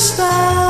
stars.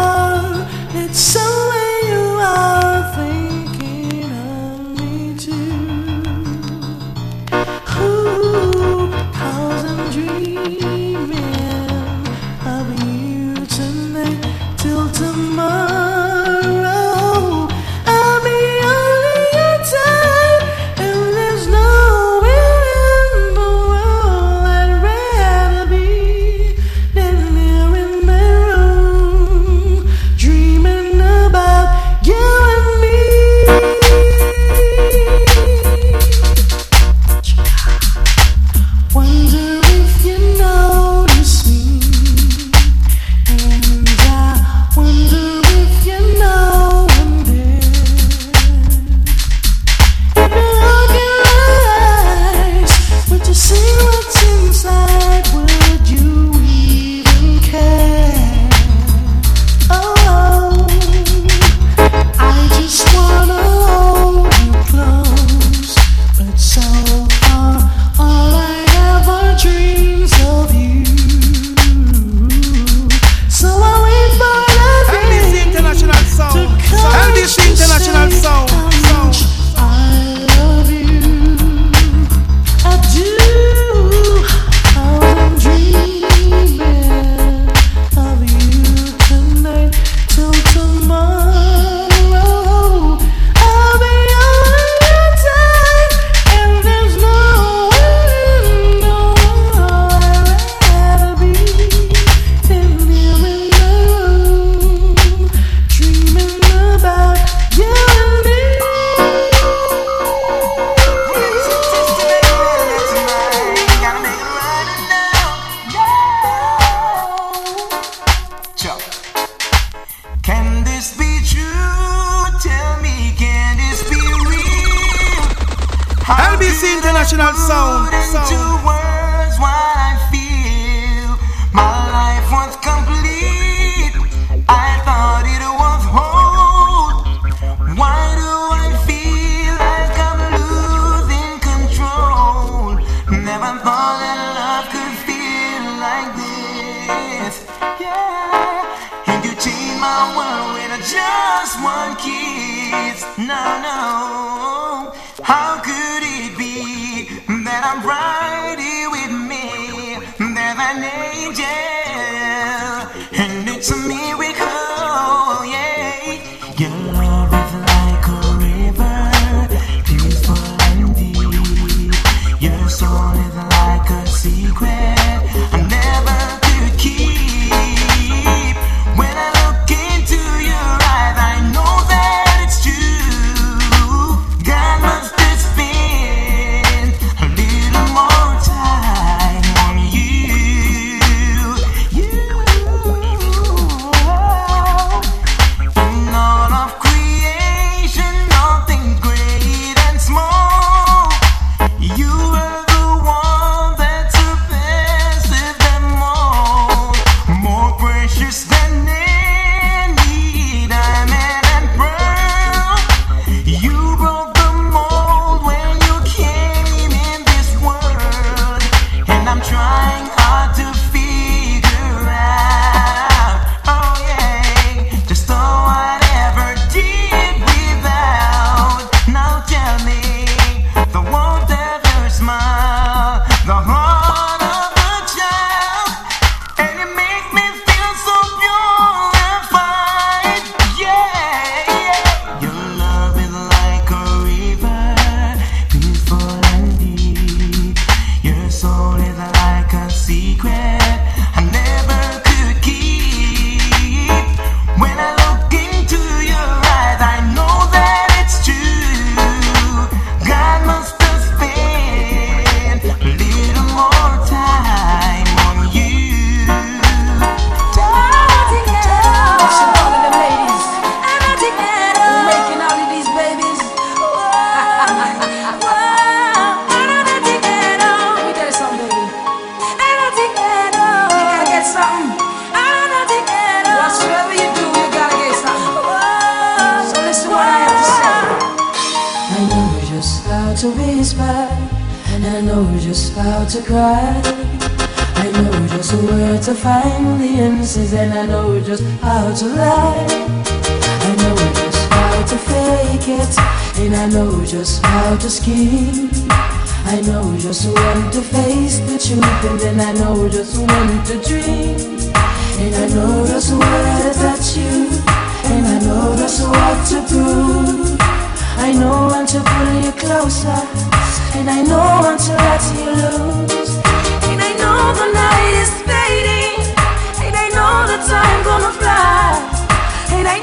time all that love could feel like this. Yeah. And you changed my world with just one kiss. No, no. How could it be that I'm right? How to cry. I know just where to find the answers And I know just how to lie. I know just how to fake it And I know just how to scheme. I know just when to face the truth And then I know just when to dream. And I know just where to touch you And I know just what to prove. I know when to pull you closer. And I know I see you lose. And I know the night is fading. And I know gonna fly. And I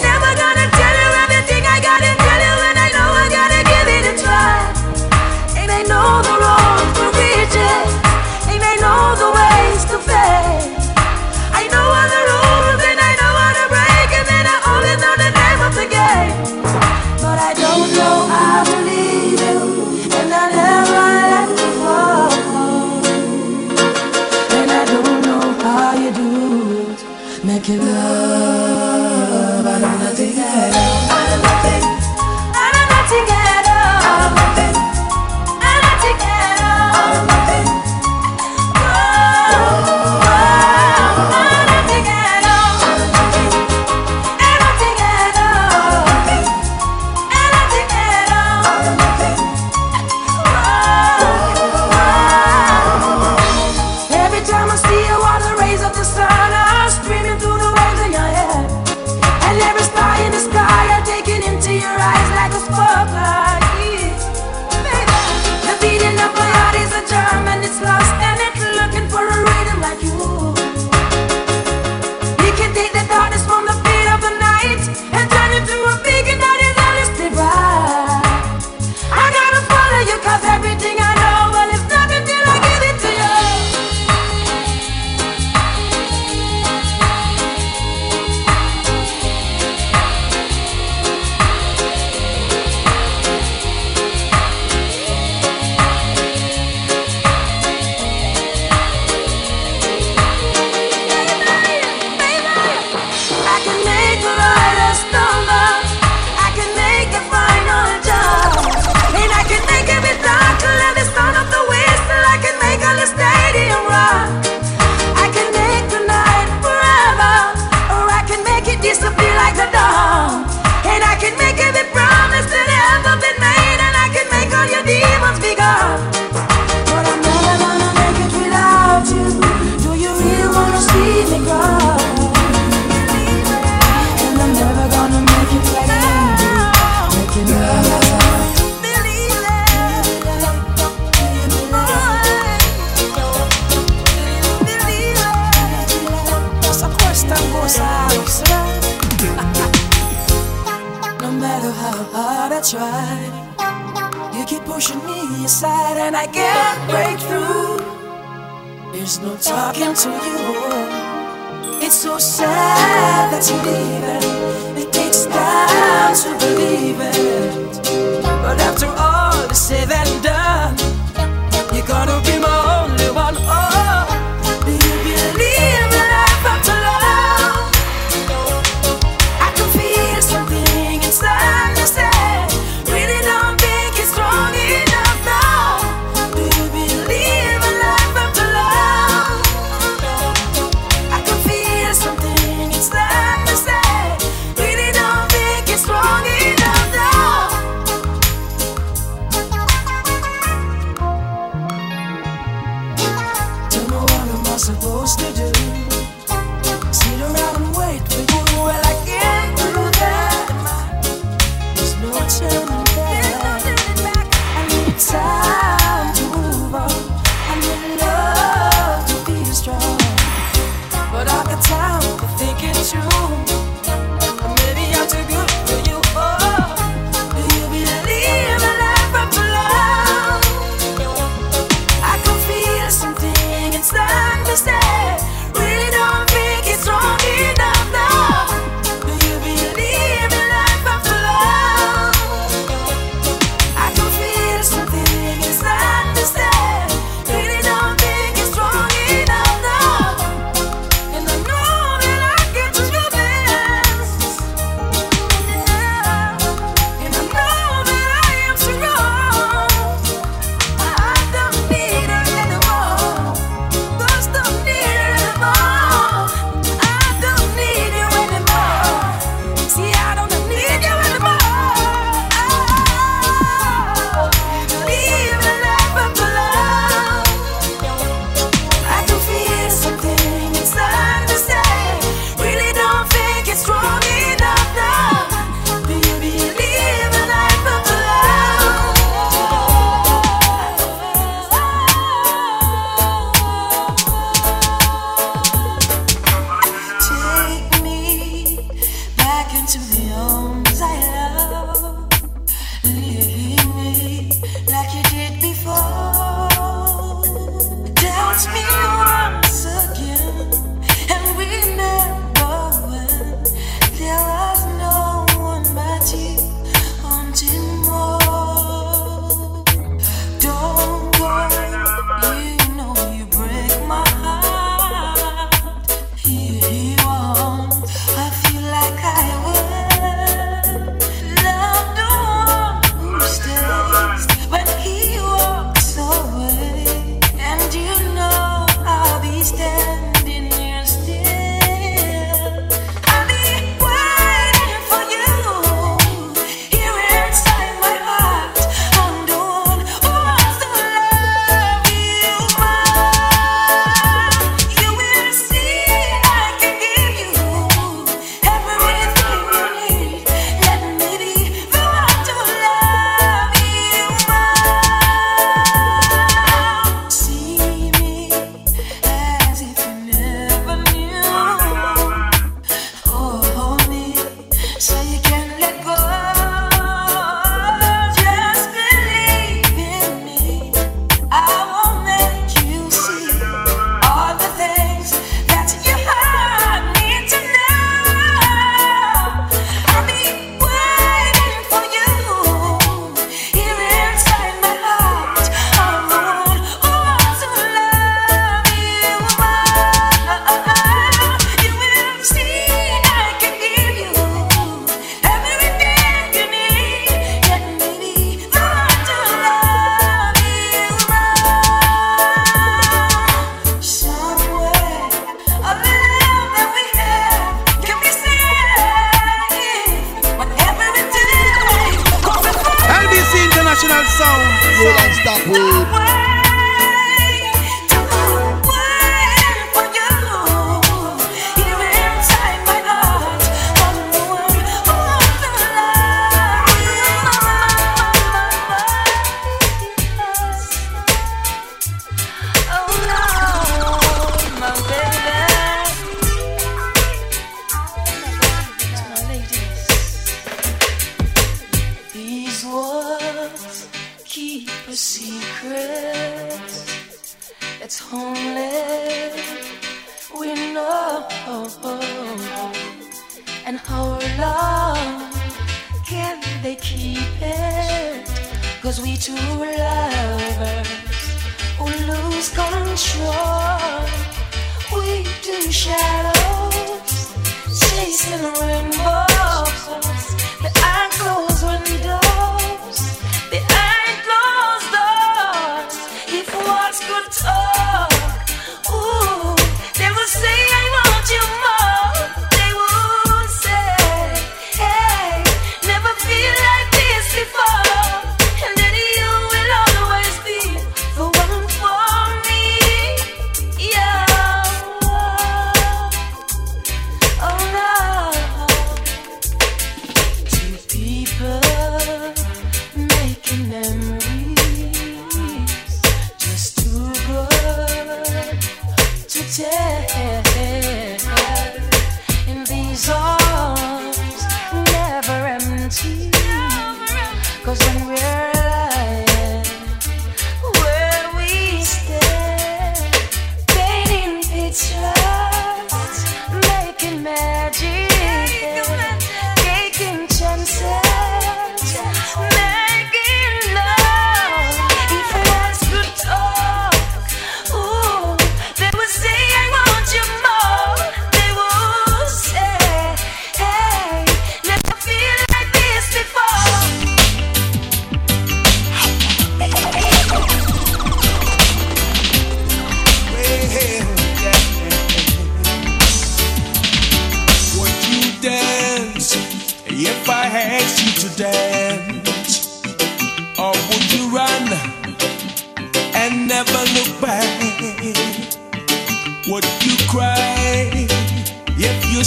segurança da puta. É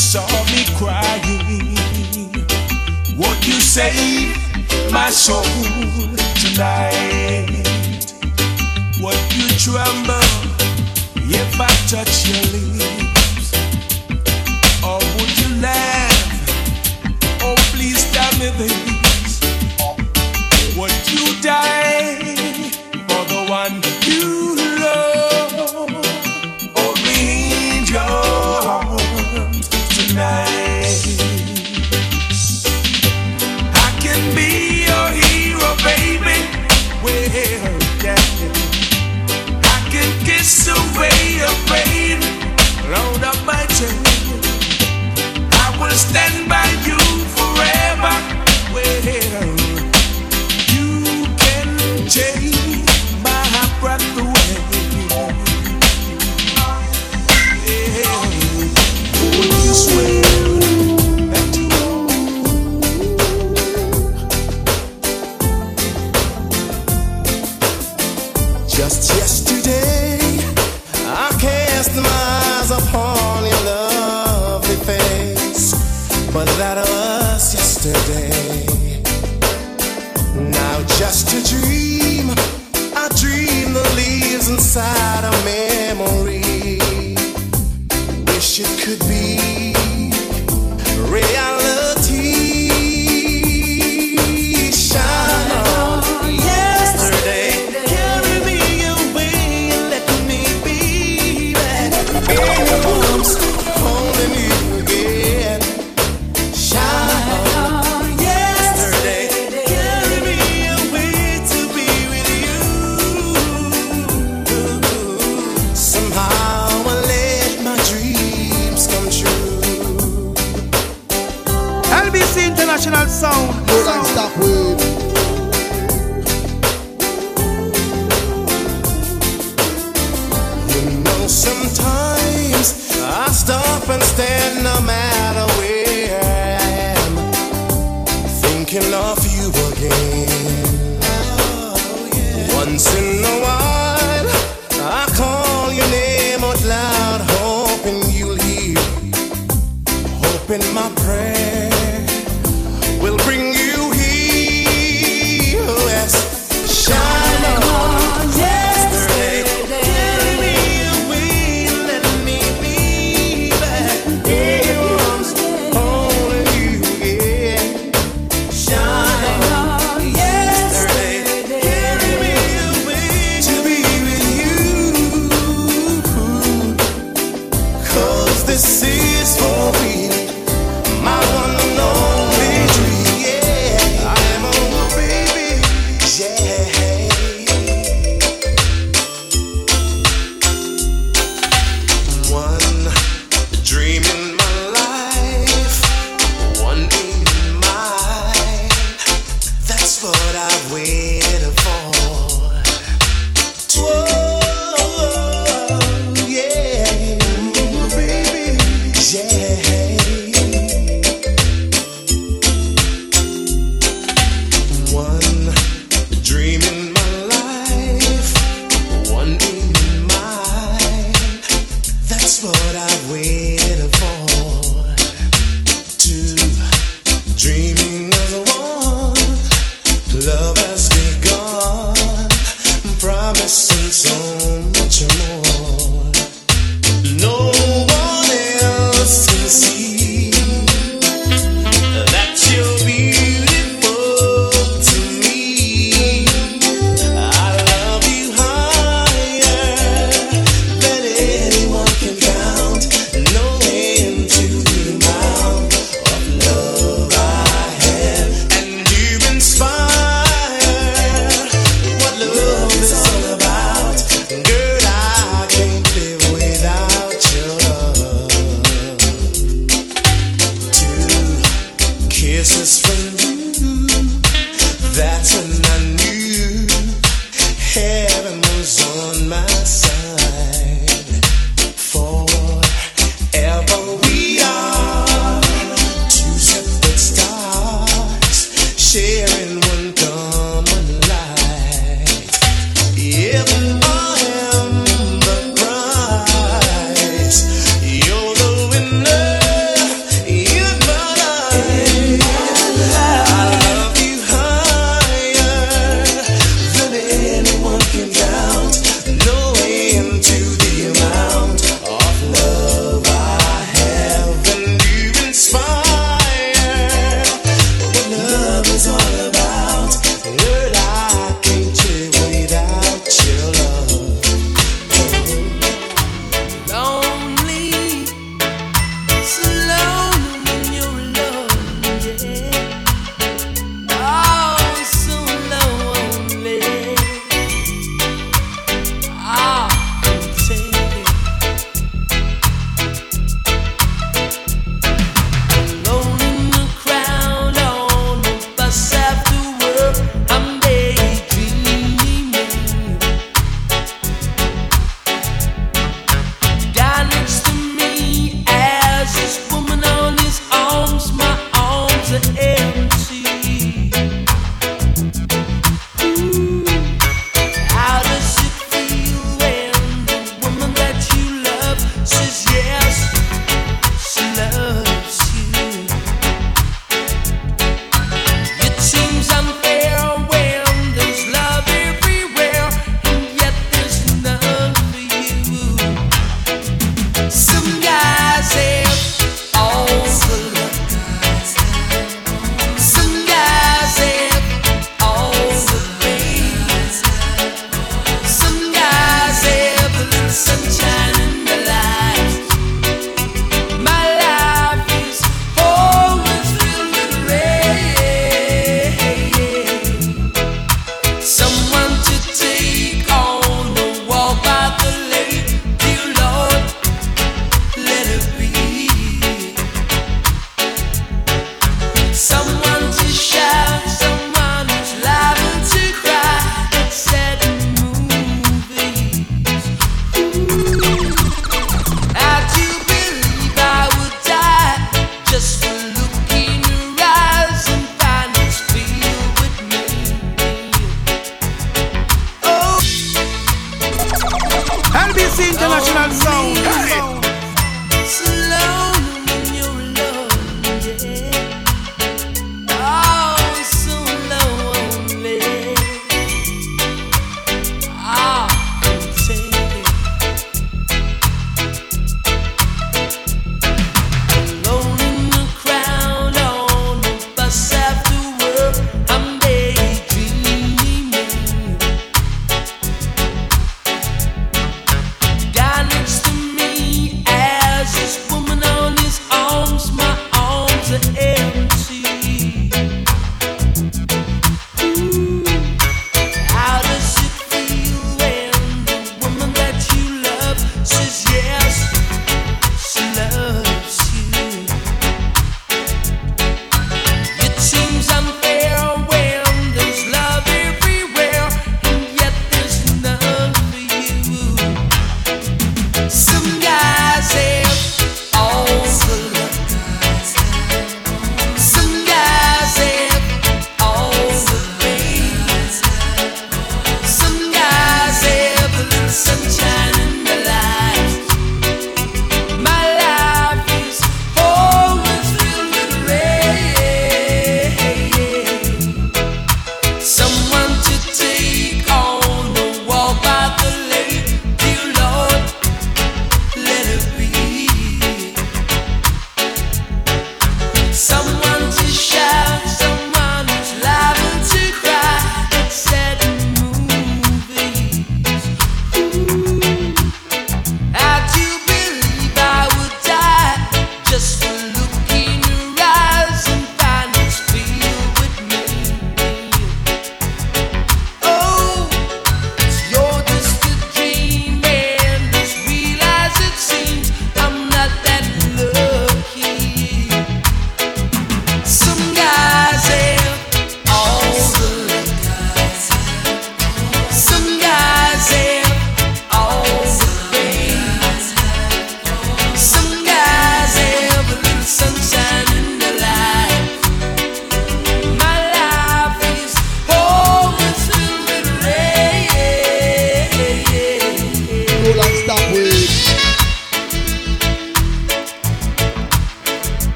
saw me crying. Won't you save my soul tonight? Would you tremble if I touch your lips? Or would you laugh? Oh, please tell me this. Sometimes. I stop and stand no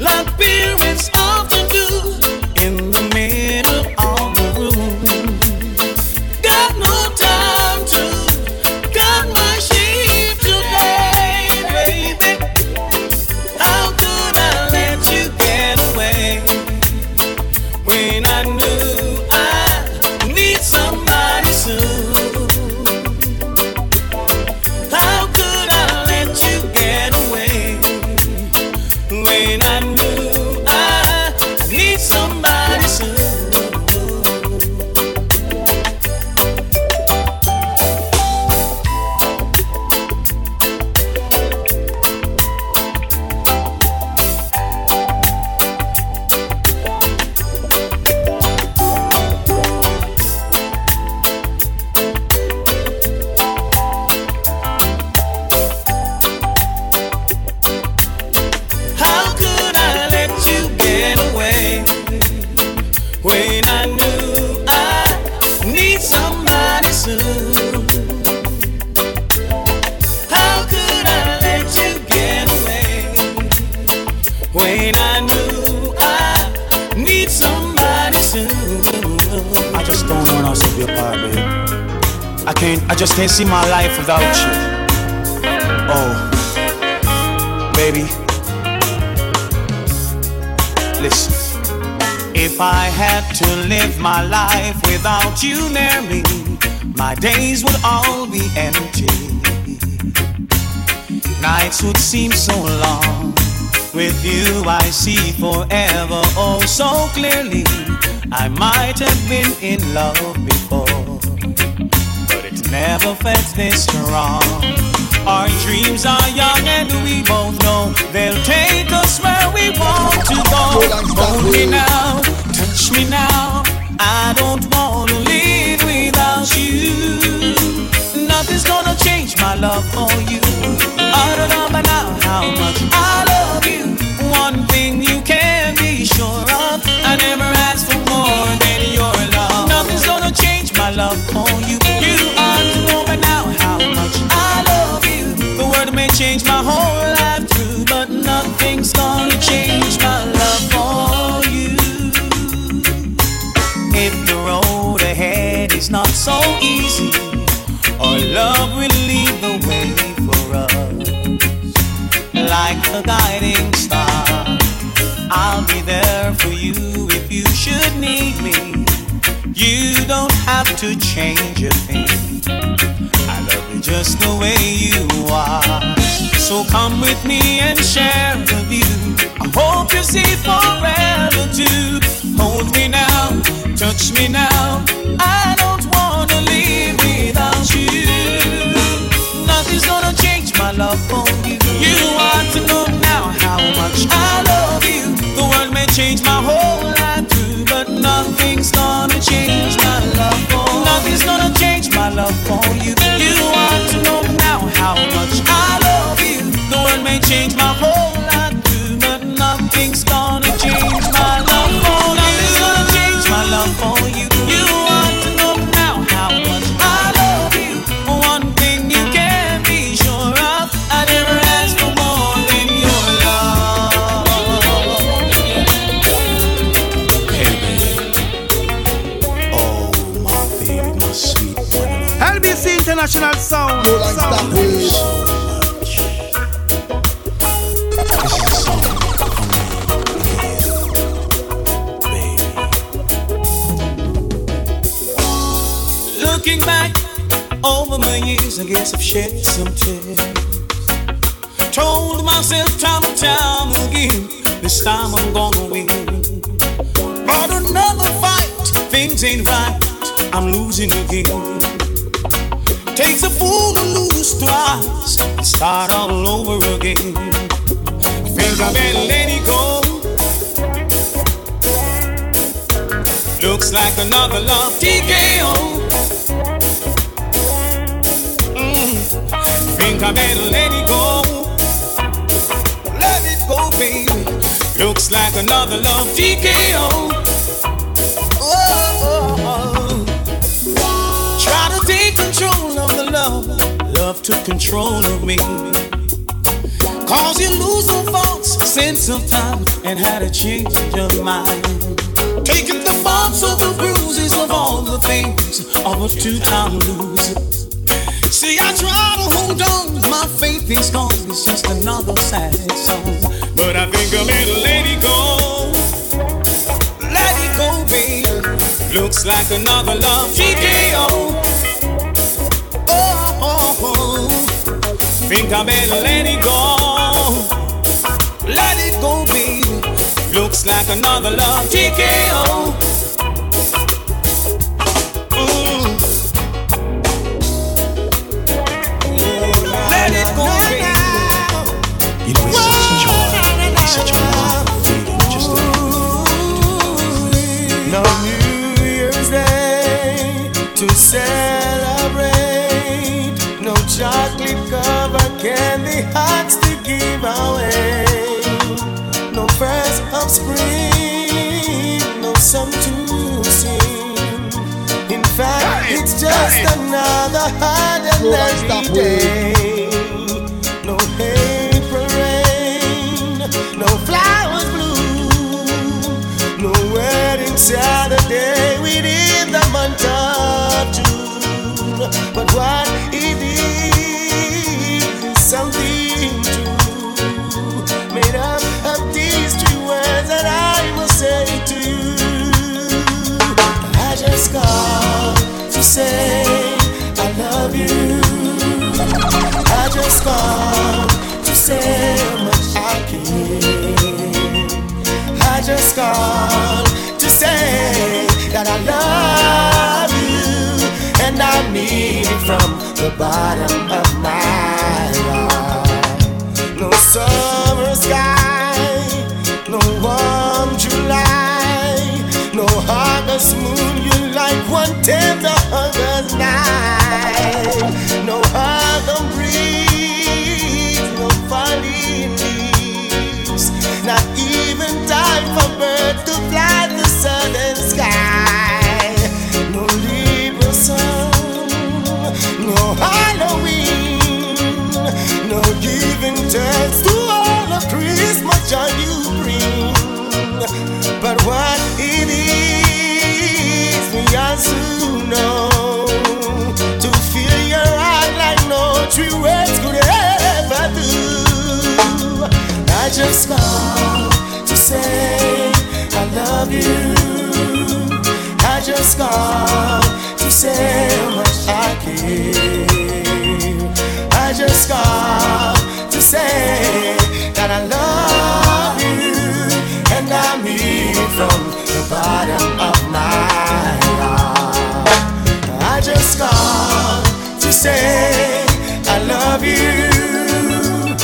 like parents often see my life without you. Oh, baby. Listen. If I had to live my life without you near me, my days would all be empty. Nights would seem so long. With you, I see forever oh so clearly. I might have been in love strong. Our dreams are young and we both know they'll take us where we want to go. Hold me now, touch me now. I don't wanna live without you. Nothing's gonna change my love for you. I don't know by now how much I change my whole life through, but nothing's gonna change my love for you. If the road ahead is not so easy, our love will lead the way for us like a guiding star. I'll be there for you if you should need me. You don't have to change a thing. I love you just the way you are. So come with me and share the view. I hope you see forever too. Hold me now, touch me now. I don't wanna live without you. Nothing's gonna change my love for you. You want to know now how much I love you. The world may change my whole life too, but nothing's gonna change my love for you. Nothing's gonna change my love for you. Sound. Roll like Sound. that way. So much. This is a song for me. Yeah, baby. Looking back over my years, I guess I've shed some tears. Told myself time and time again, this time I'm gonna win. But another fight, things ain't right, I'm losing again. Takes a fool to lose twice and start all over again. I think I better let it go. Looks like another love TKO. Mm, think I better let it go. Let it go, baby. Looks like another love TKO. Oh, oh, oh. Try to take control took control of me. Cause you lose the thoughts, sense of time, and had a change of mind. Taking the bumps of the bruises of all the things of a two-time loser. See, I try to hold on, my faith is gone. It's just another sad song. But I think better let it go. Let it go, baby. Looks like another love TKO. Think I better let it go. Let it go, baby. Looks like another love TKO. Hearts to give away. No first of spring, no song to sing. In fact, it's just another ordinary day. No April rain, no flowers bloom, no wedding Saturday within the month of June. But what it is, something true, made up of these three words that I will say to you. I just called to say I love you. I just called to say how much I care. I just called to say that I love you, and I mean it from the bottom of my heart. Summer sky, no warm July, no August moon. You like one of August night, no autumn joy you bring. But what it is, we are soon know. To feel your heart like no three words could ever do. I just called to say I love you. I just called to say how much I care. I just called to say that I love it from the bottom of my heart. I just called to say I love you.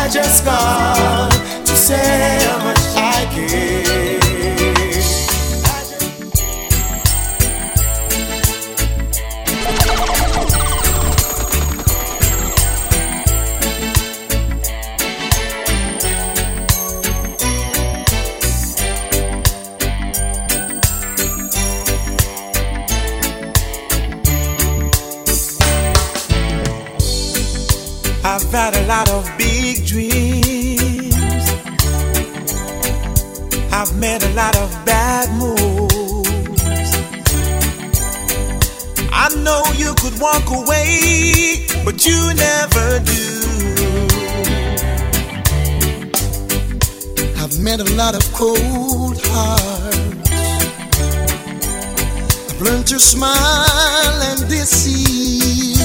I just called to say how I've had a lot of big dreams. I've made a lot of bad moves. I know you could walk away, but you never do. I've met a lot of cold hearts. I've learned to smile and deceive.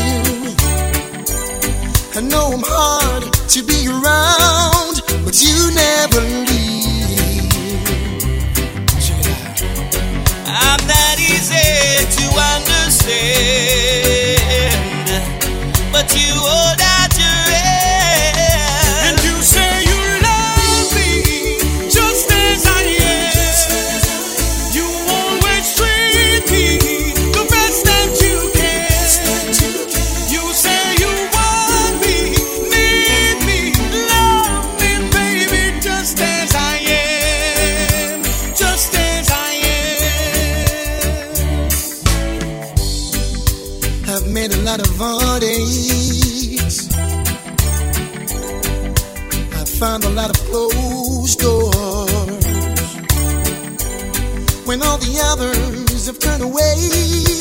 I know I'm hard to be around, but you never leave. I'm not easy to understand, but you hold When all the others have turned away,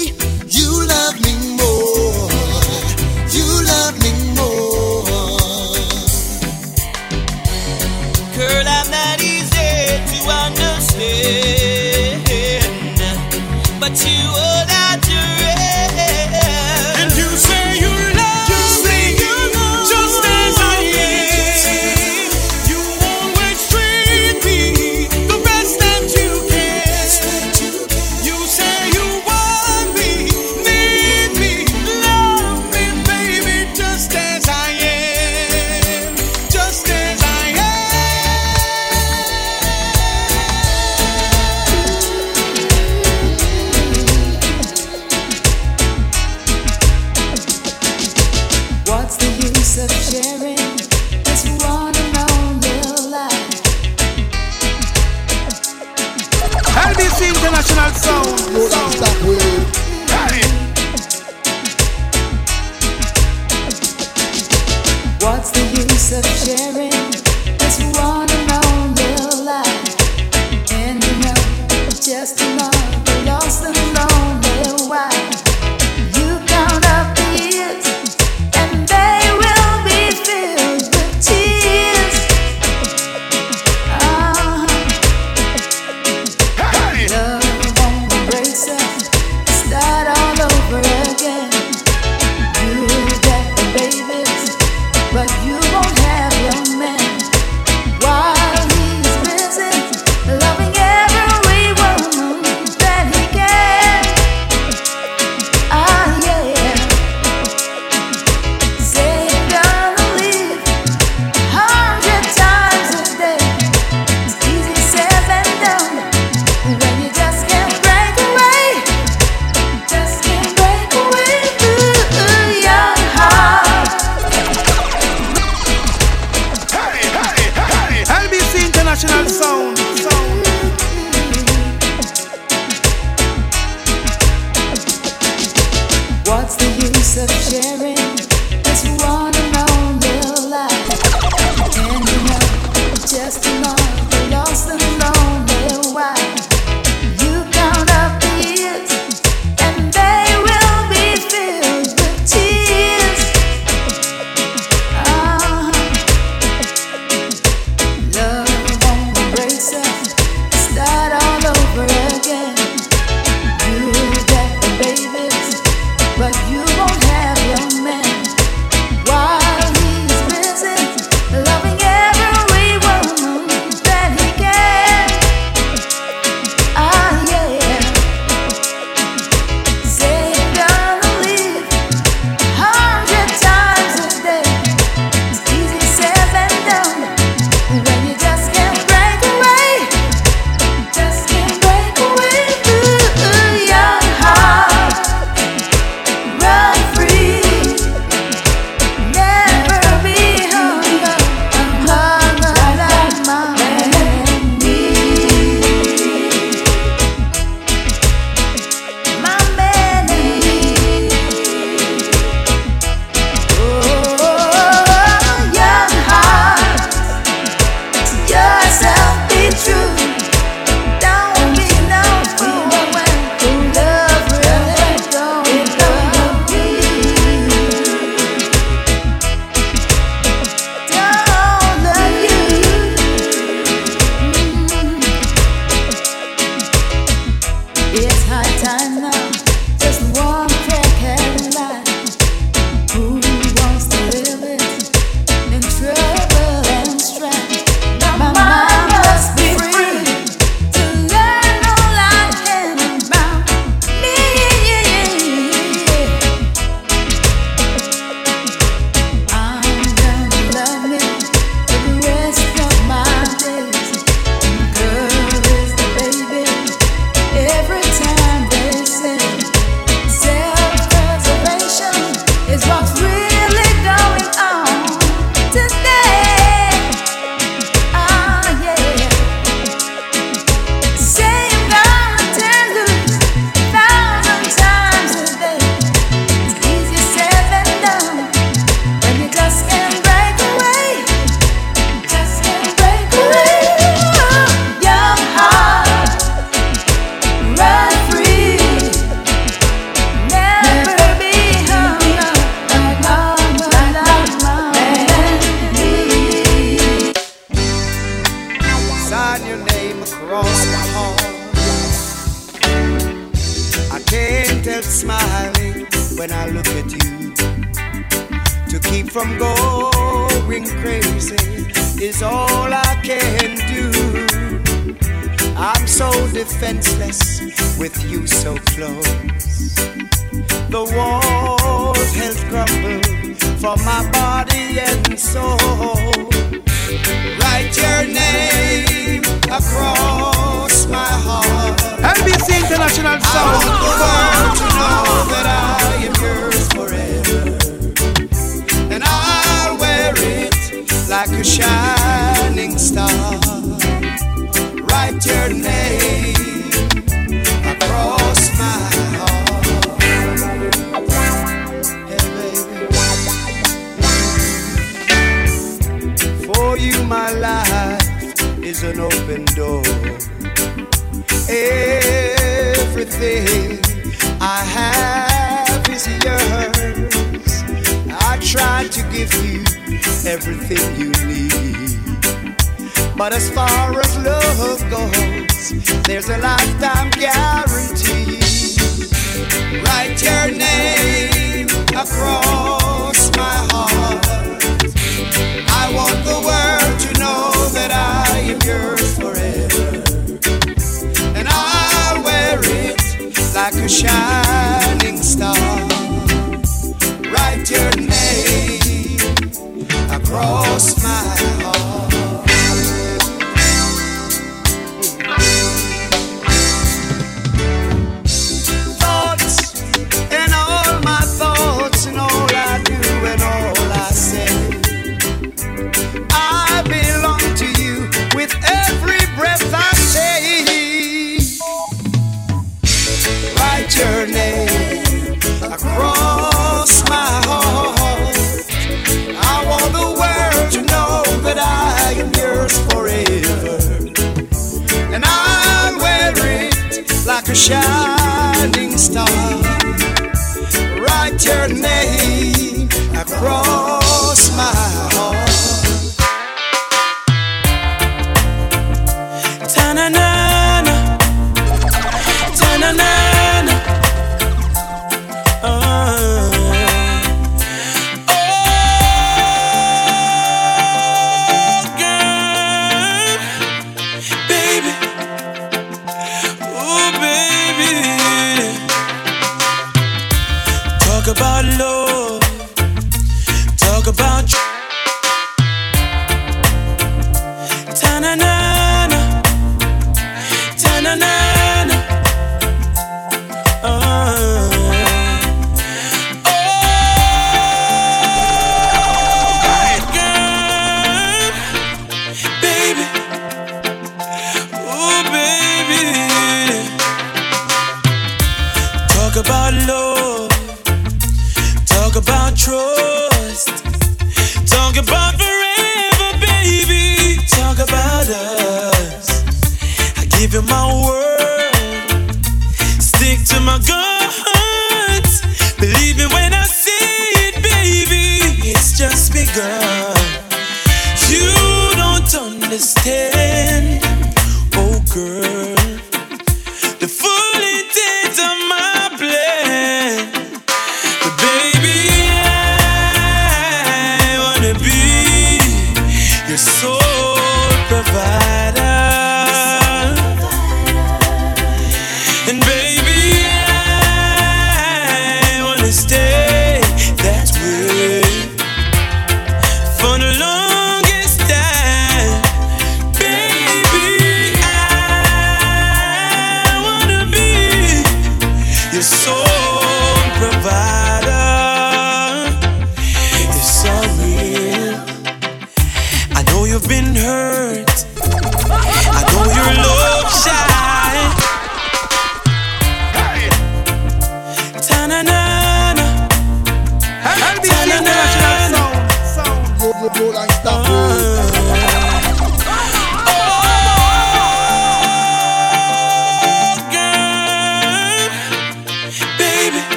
words. I want the world to know that I am yours forever. And I'll wear it like a shining star. Write your name across my heart. Hey, baby. For you, my life is an open door. I have is yours. I to give you everything you need. But as far as love goes, there's a lifetime guarantee. Write your name across my heart. I want the world to shine. A shining star. Write your name across my heart.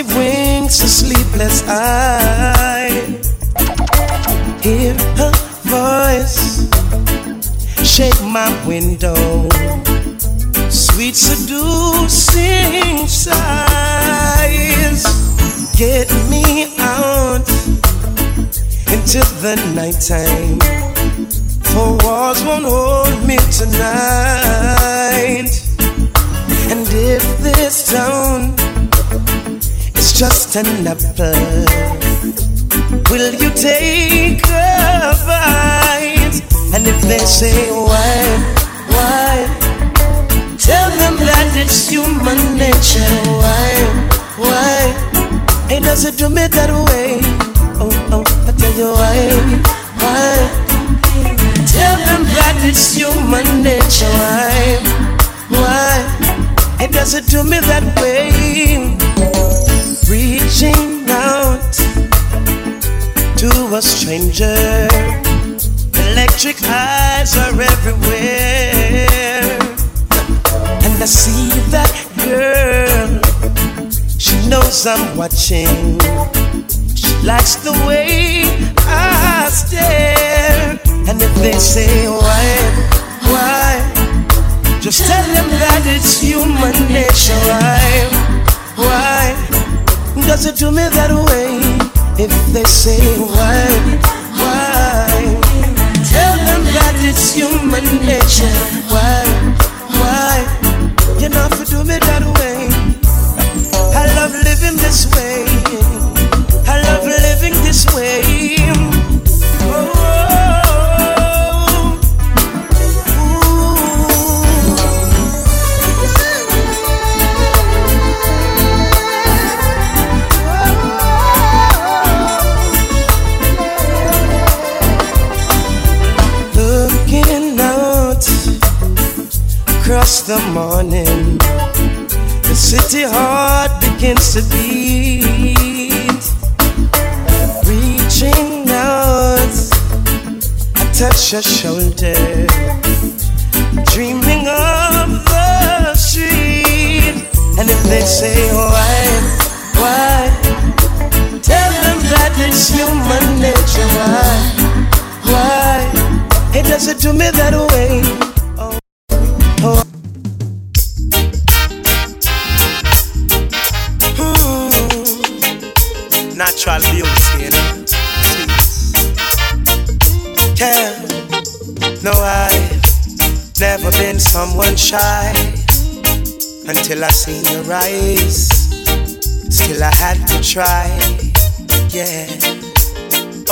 City winks a sleepless eye. Hear her voice shake my window. Sweet seducing sighs get me out into the nighttime. Four walls won't hold me tonight. And if this town just an apple, will you take a bite? And if they say why, why? Tell them that it's human nature. Why, why? It doesn't do me that way. Oh, oh, I tell you why, why? Tell them that it's human nature. Why, why? It doesn't do me that way. Reaching out to a stranger. Electric eyes are everywhere. And I see that girl. She knows I'm watching. She likes the way I stare. And if they say why, why? Just tell them that it's human nature. Why, why? Does it do me that way? If they say why, why? Tell them that it's human nature. Why, why? You know if do me that way. I love living this way. I love living this way. The morning, the city heart begins to beat. Reaching out, I touch your shoulder, dreaming of the street. And if they say why, why, tell them that it's human nature. Why, why? It doesn't do me that way. Shy until I seen your eyes. Still, I had to try. Yeah.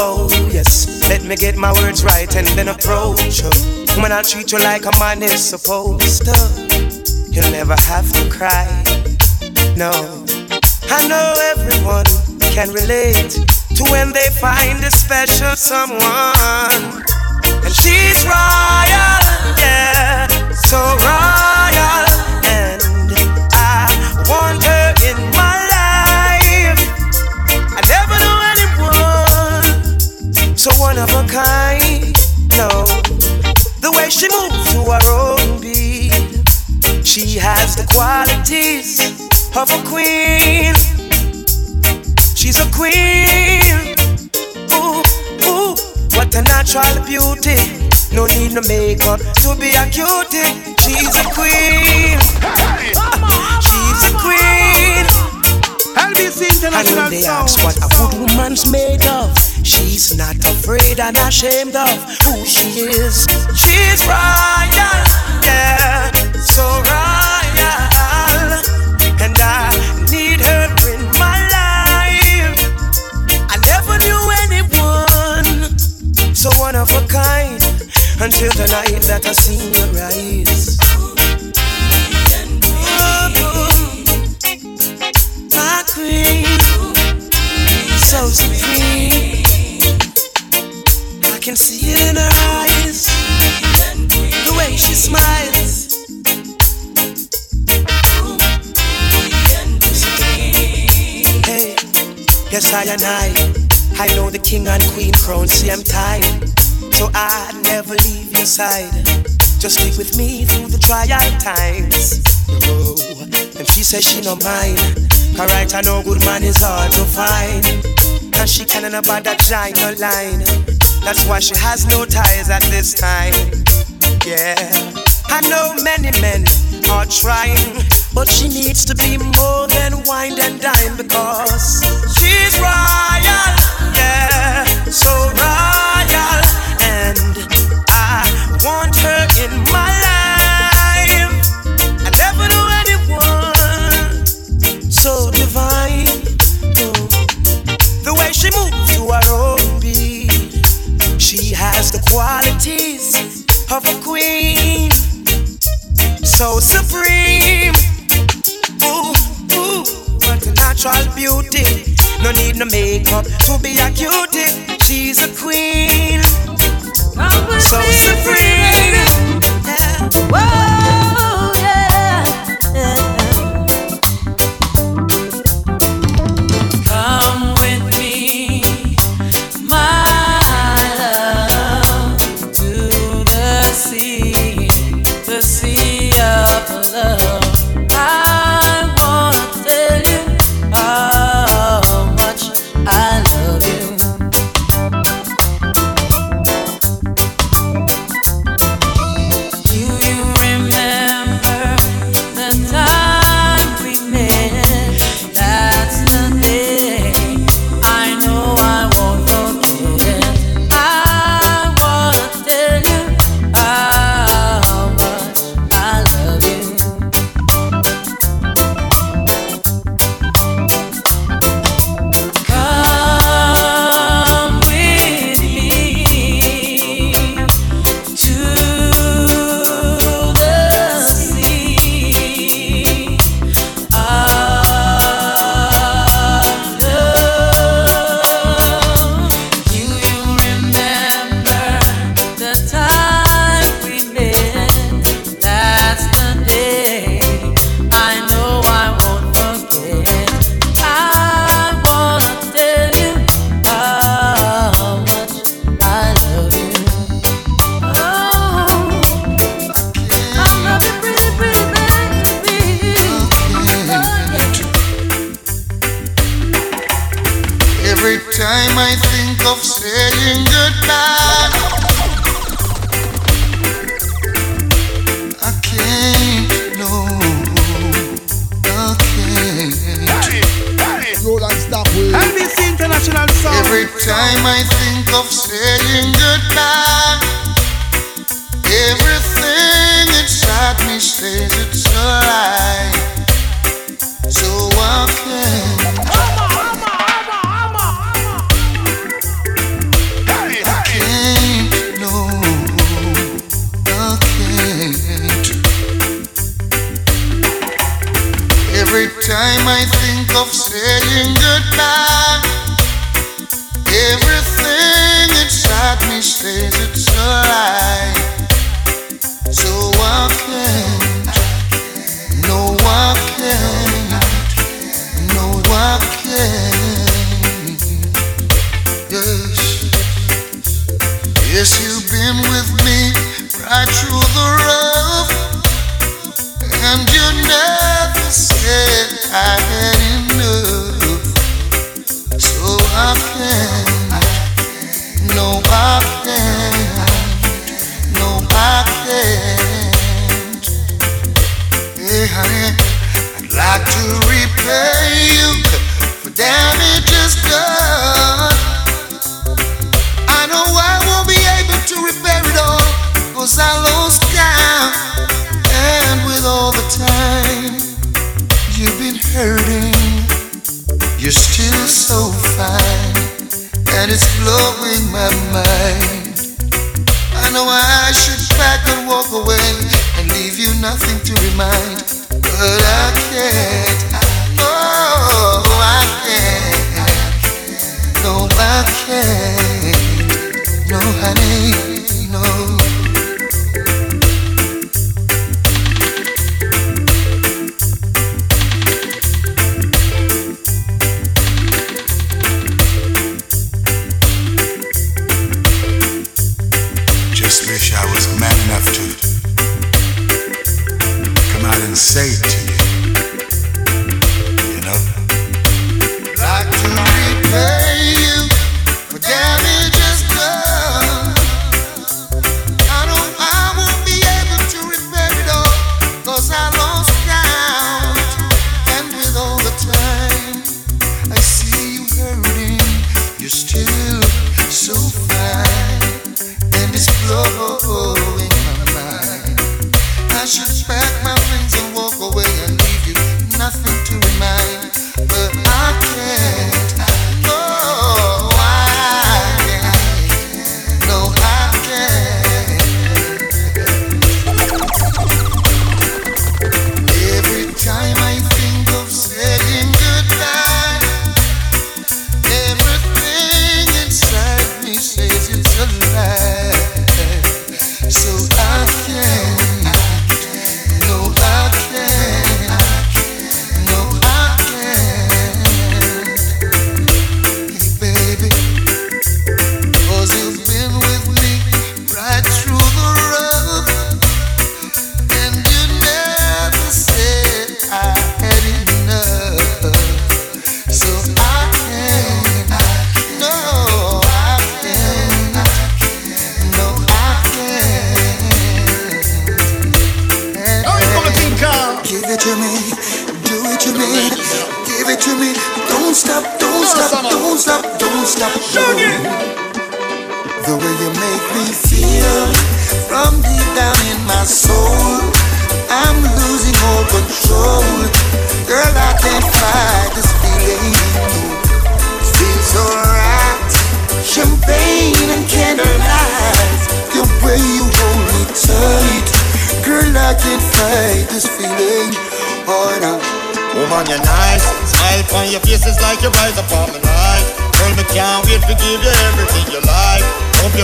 Oh yes, let me get my words right and then approach you. When I treat you like a man is supposed to, you'll never have to cry. No, I know everyone can relate to when they find a special someone, and she's royal, so royal, and I want her in my life. I never knew anyone so one of a kind. No, the way she moves to her own beat, she has the qualities of a queen. She's a queen. Ooh, ooh, what a natural beauty. No need no makeup to be a cutie. She's a queen. She's a queen. LBC International when they ask what a good woman's made of, she's not afraid and ashamed of who she is. She's royal, yeah, so royal. Until the night that I eyes. Oh, my queen, so supreme. I can see it in her eyes, the way she smiles. Hey, yes I and I, I know the king and queen crown same time, so I'd never leave your side. Just stick with me through the trial times. And she says she no mind. Cause right I know good man is hard to find. And she can't about that giant line. That's why she has no ties at this time. Yeah. I know many men are trying, but she needs to be more than wine and dine because she's royal, yeah, so royal, and I want her in my life. I never knew anyone so divine. The way she moves to her own beat, she has the qualities of a queen so supreme. Ooh, ooh, what a natural beauty. No need no makeup to be a cutie. She's a queen, so supreme. Yeah. Whoa, No,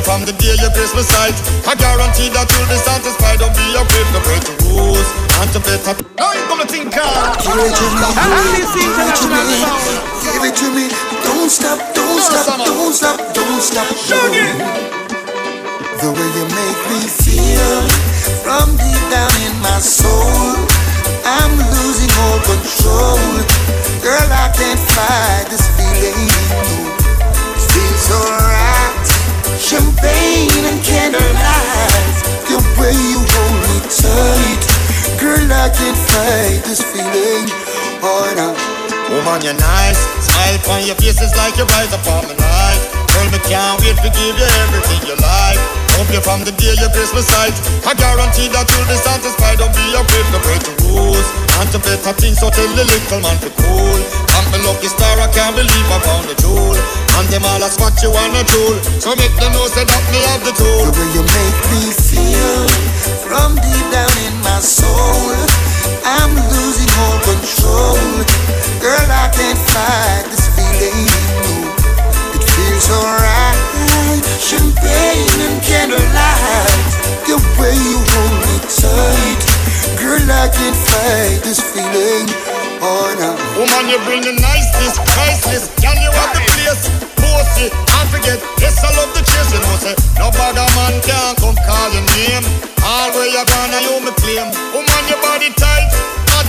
from the day you kiss my sight. I guarantee that you'll be satisfied. Don't be afraid to break the rules. And to better. Now you gonna think uh, Give it to me, give it to me, give it to me. Don't stop, don't stop, don't stop, don't stop. The way you make me feel from deep down in my soul, I'm losing all control. Girl, I can't fight this feeling. It feels alright. Champagne and candlelight, the way you hold me tight. Girl, I can't fight this feeling. Oh, no. Woman, you're nice. Smile on your face is like you rise upon the night. Girl, me can't wait to give you everything you like. Hope you from the day you kiss my sight. I guarantee that you'll be satisfied. Don't be afraid to break the rules. And to better things, so tell the little man to cool. I'm the lucky star, I can't believe I found the jewel. And them all a spot you on a tool. So make them know say that me have the tool. The way you make me feel from deep down in my soul, I'm losing all control. Girl, I can't fight this feels alright. Champagne and candlelight, the way you hold me tight. Girl, I can't fight this feeling. Oh no. Woman, you bring the niceness, priceless. Can you have the place? Bossy, and forget. Yes, I love the chase, you know, say. No bugger man can come call your name. All where you gonna, you me claim. Woman, your body tight,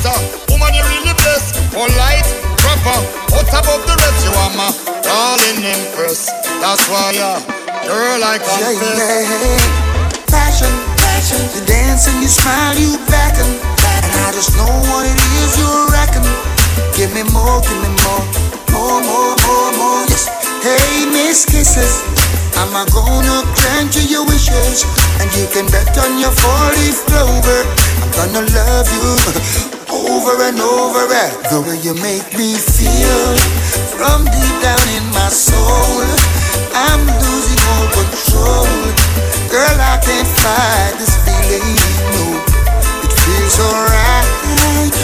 hotter. Woman, you really blessed. Polite, proper, out above the rest. You are my darling empress. That's why, uh, girl, I Yeah, confess. yeah. Passion, passion. You dance and you smile, you beckon. And I just know what it is you reckon. Give me more, give me more. More, more, more, more. Yes. Hey, Miss Kisses. I'm a gonna grant you your wishes. And you can bet on your 40 clover. I'm gonna love you over and over. And the way you make me feel from deep down in my soul. I'm losing all control. Girl, I can't fight this feeling. No, it feels alright.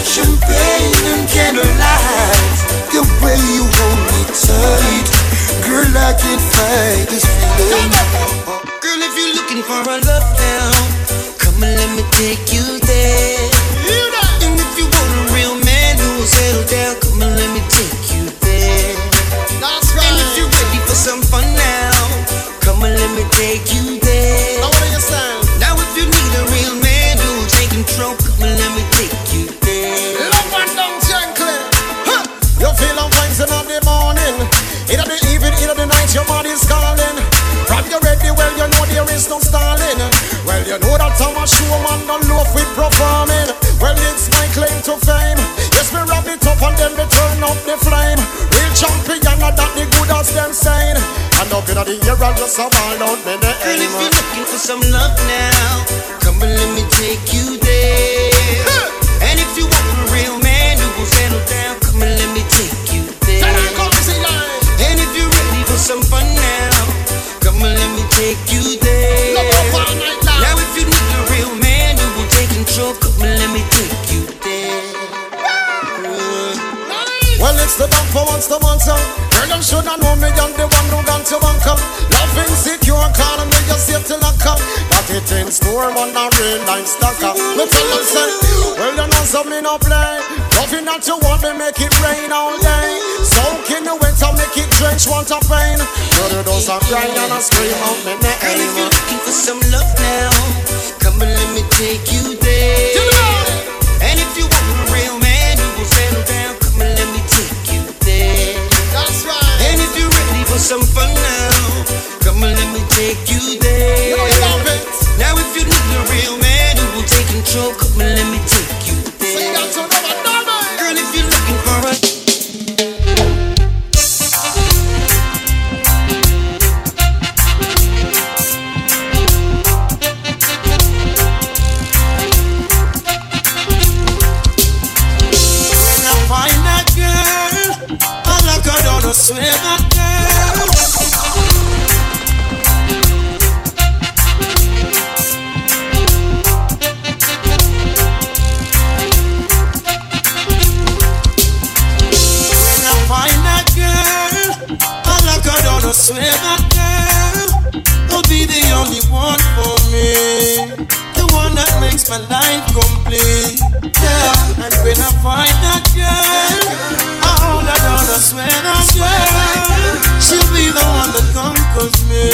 Champagne and candlelight. The way you hold me tight. Girl, I can't fight this feeling. Girl, if you're looking for a love now, come and let me take you there. Fall out me the Girl, if you're looking for some love now, come and let me take you there. And if you want a real man who will settle down, come and let me take you there. And if you're ready for some fun now, come and let me take you there. Now if you need a real man who will take control, come and let me take you there. Well, it's the dog for once the monster. You shoulda know me, I'm the one who got you bunker. Love insecure, calling me your safety locker. Got it in store, one a real nice stocker. Me tell them say, well, you know some me no play. Nothing that you want, me make it rain all day. Soak in the winter, make it drench, want a pain. You do those a cry and a scream out me Girl, if you're looking for some love now, come and let me take you there. Some fun now, come and let me take you there. You know you love it. Now if you need a real man who will take control, come and let me take you So you there. got to know what. Girl, if you're looking for a When I my life complete. Yeah, and when I find that girl, I hold her down, I swear that girl, she'll be the one that conquers me.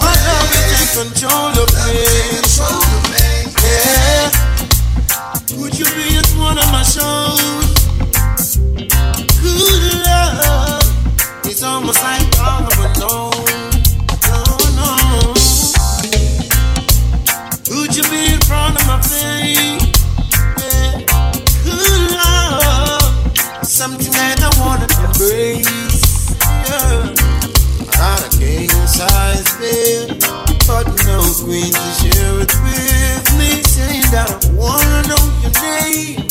My love will take control of me. Yeah, would you be at one of my shows? Queen to share it with me. Saying that I wanna know your name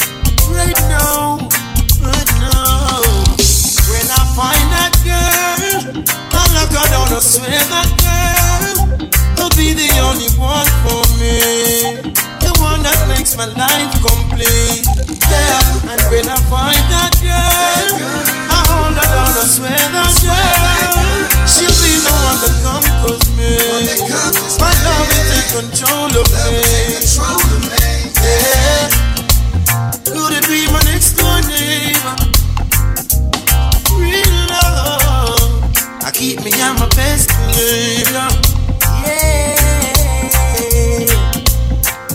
right now, right now. When I find that girl, I lock her down, I swear that girl will be the only one for me. The one that makes my life complete. Yeah, and when I find that girl, I hold her down, I swear that girl, she'll be the one that conquers me. My love will take control of me. Yeah, could it be my next door neighbor? Real love, I keep me on my best behavior. Yeah.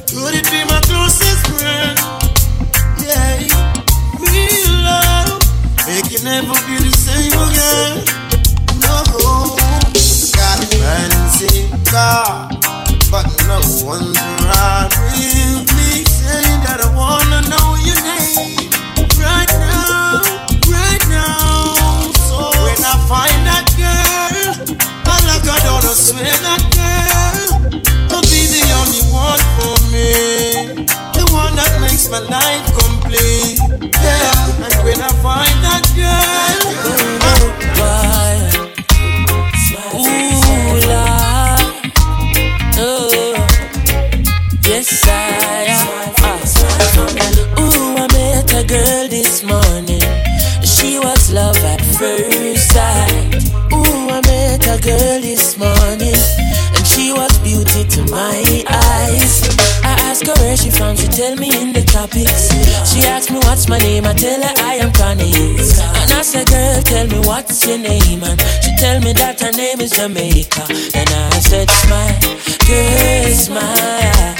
Could it be my closest friend? Yeah. Real love, Make it can never be the same again. Fancy car, but no one's with me. Saying that I wanna know your name right now, right now. So when I find that girl, I down, I swear that girl will be the only one for me. The one that makes my life complete. Yeah, and when I find that girl, Ooh, girl this morning. She was love at first sight. Ooh, I met a girl this morning. And she was beauty to my eyes. I asked her where she from, she tell me in the topics. She asked me what's my name, I tell her I am Connie. And I said, girl, tell me what's your name. And she tell me that her name is Jamaica. And I said, smile, girl, smile.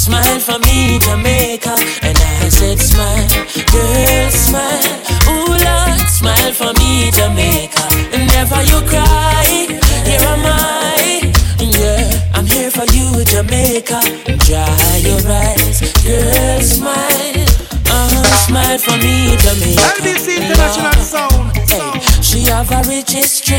Smile for me, Jamaica. And I said, smile, girl, smile. Ooh, Lord, smile for me, Jamaica. Never you cry, here am I. Yeah, I'm here for you, Jamaica. Dry your eyes, girl, smile. Uh-huh, smile for me, Jamaica. LBC International Lord. Sound. Hey, she have a rich history,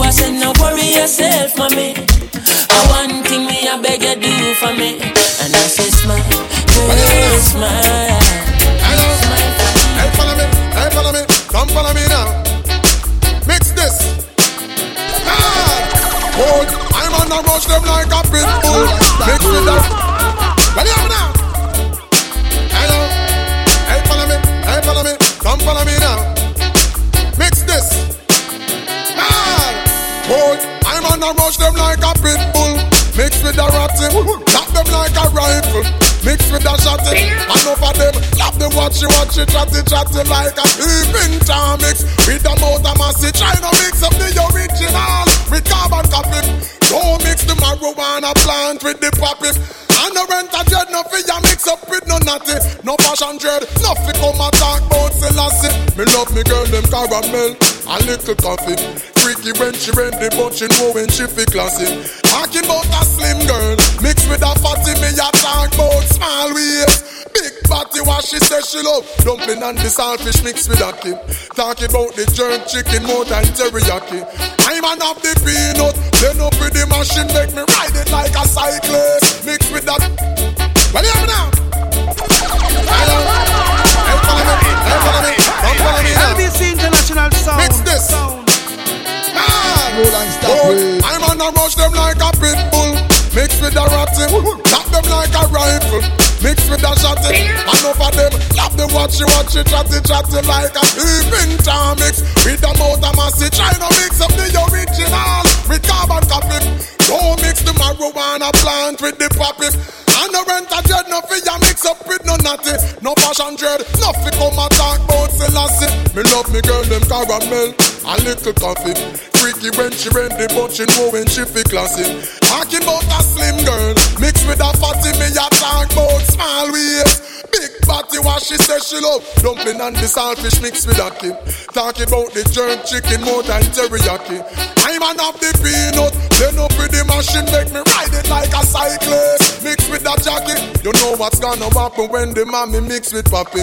I said, no worry yourself, mommy. I one thing me, I beg you do for me. And I say, smile, girl, smile. Hello. Follow me. Come follow me now. Mix this. Hold. I'm rush them like a pit bull. Mix with that. Ready up now. Hello. Hey, follow me. Hey, follow me. Come follow me now. Mix this. Hold. I'm on the rush them like a pit bull. Mix with the ratty. Tap eh? them like a rifle. Mix with the shotty. Eh? And over them. Lap them watchy watchy chatty chatty like a peeping Tom mix. With the motor massy. Eh? Try to mix up the original. With carbon copy. Don't mix the marijuana plant with the poppy. And no rent a dread, no ya mix up with no natty. No passion dread, no fi come and talk about Selassie. Me love me girl, them caramel, a little coffee. Freaky when she ready, but she know when she fi classy. Talking about a slim girl, mixed with a fatty, me a talk about small waist. Big body, what she say she love. Dumpling and the saltfish mixed with ackee. Talking about the jerk chicken more than teriyaki. I'm an of the peanut, then up with the machine, make me ride it like Lap them watchy watchy chatty chatty like a Tom mix. With the motor massy. To mix up the original. With carbon copy. Don't mix the marijuana plant with the poppy. And no rent a dread, no ya mix up with no natty No passion dread, no fi come and talk about Selassie Me love me girl, them caramel, a little coffee Freaky when she ready, but she know when she fi classy Talking about a slim girl, mixed with a fatty Me a talk about small waist Body, what she say she love Dumpling and the saltfish mixed with ackee Talking about the jerk chicken more than teriyaki I'm an of the peanut Then up with the machine Make me ride it like a cyclist Mix with that jacket You know what's gonna happen When the mommy mix with poppy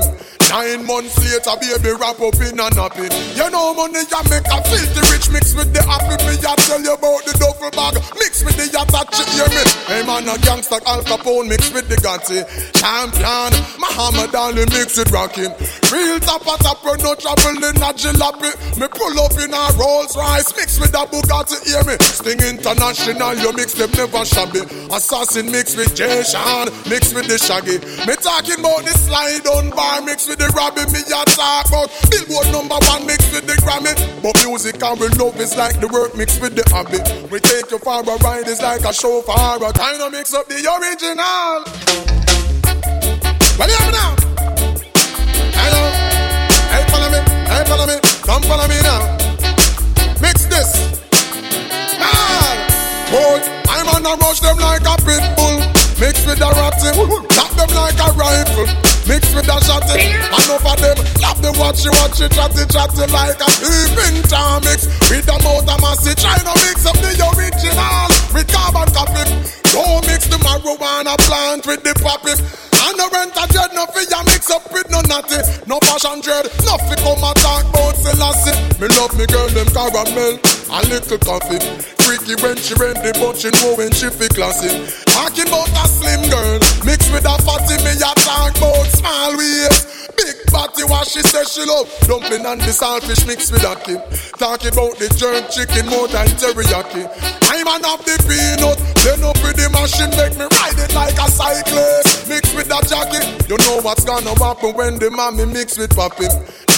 Nine months later, baby, wrap up in a nappy. You know money, ya make a filthy rich mix with the happy. Me, ya tell you about the duffel bag. Mix with the yacht, you hear me? Hey man, a gangster Al Capone mix with the Gotti. Champion, Muhammad Ali mix it Rocky. Real of top, no trouble in a jalopy. Me pull up in a Rolls Royce, mix with a Bugatti, hear me? Sting International, you mix them never shabby. Assassin mix with Jay Sean, mix with the Shaggy. Me talking about the slide on bar, mix with the Robbie. Me a talk about Billboard number one, mix with the Grammy. But music and we love is like the work mixed with the hobby. We take you for a ride, it's like a show for a kind of mix up the original. Well, me now. Hello. Hey, follow me. Hey, follow me. Come follow me now. Mix this. Man. Boy, I'm on a rush them like a pit bull. Mix with the ratty. Tap them like a rifle. Mix with the shotty. And over them. Lap them watchy watchy chatty chatty like a peeping Tom mix. With the motor massy. Try to mix up the original. With carbon copy. Don't mix the marijuana plant with the poppy. And no rent a dread, no fi ya mix up with no natty. No passion dread, no fi come and talk about Selassie. Me love me girl, them caramel, a little coffee. Freaky when she ready, but she know when she fi classy. Talking about a slim girl, mixed with a fatty Me a talk about small waist Body, what she say she love Dumpling and the saltfish mixed with ackee Talking about the jerk chicken more than teriyaki I'm an of the peanut Then up with the machine Make me ride it like a cyclist Mix with that jacket You know what's gonna happen When the mommy mix with poppy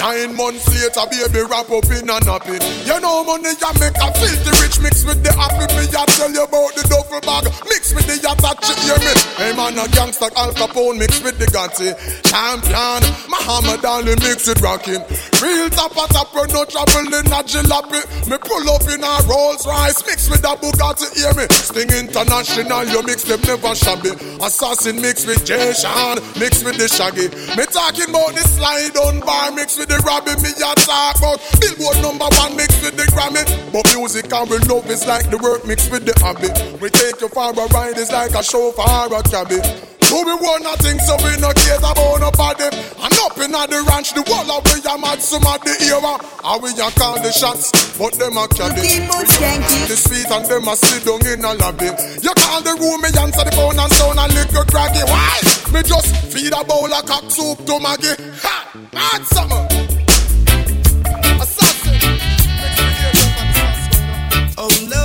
Nine months later, baby, wrap up in a nappy. You know money, ya make a filthy rich mix with the happy. Me, ya tell you about the duffel bag. Mix with the yacht, you hear me? Hey man, a gangster Al Capone mix with the Gotti. Champion, Muhammad Ali mix it Rocky. Real top a top, we no trouble in a jalopy. Me pull up in a Rolls Royce, mix with a Bugatti, hear me. Sting International, you mix them never shabby. Assassin mix with Jay Sean, mix with the Shaggy. Me talking about the slide on bar, mix with the Robbie. Me a talk about Billboard number one, mix with the Grammy. But music and we love is like the work mixed with the hobby. We take you for a ride, it's like a show for a cabby. So be want nothing, so we no care about nobody. And up in the ranch, the wall of we are mad, some of the era. And we a call the shots, but them are carry. The sweet and them a sit down in a lobby. You call the room, me answer the phone and sound a little craggy. Why? Me just feed a bowl of cock soup to Maggie. Ha! Hot summer! Assassin! Oh no!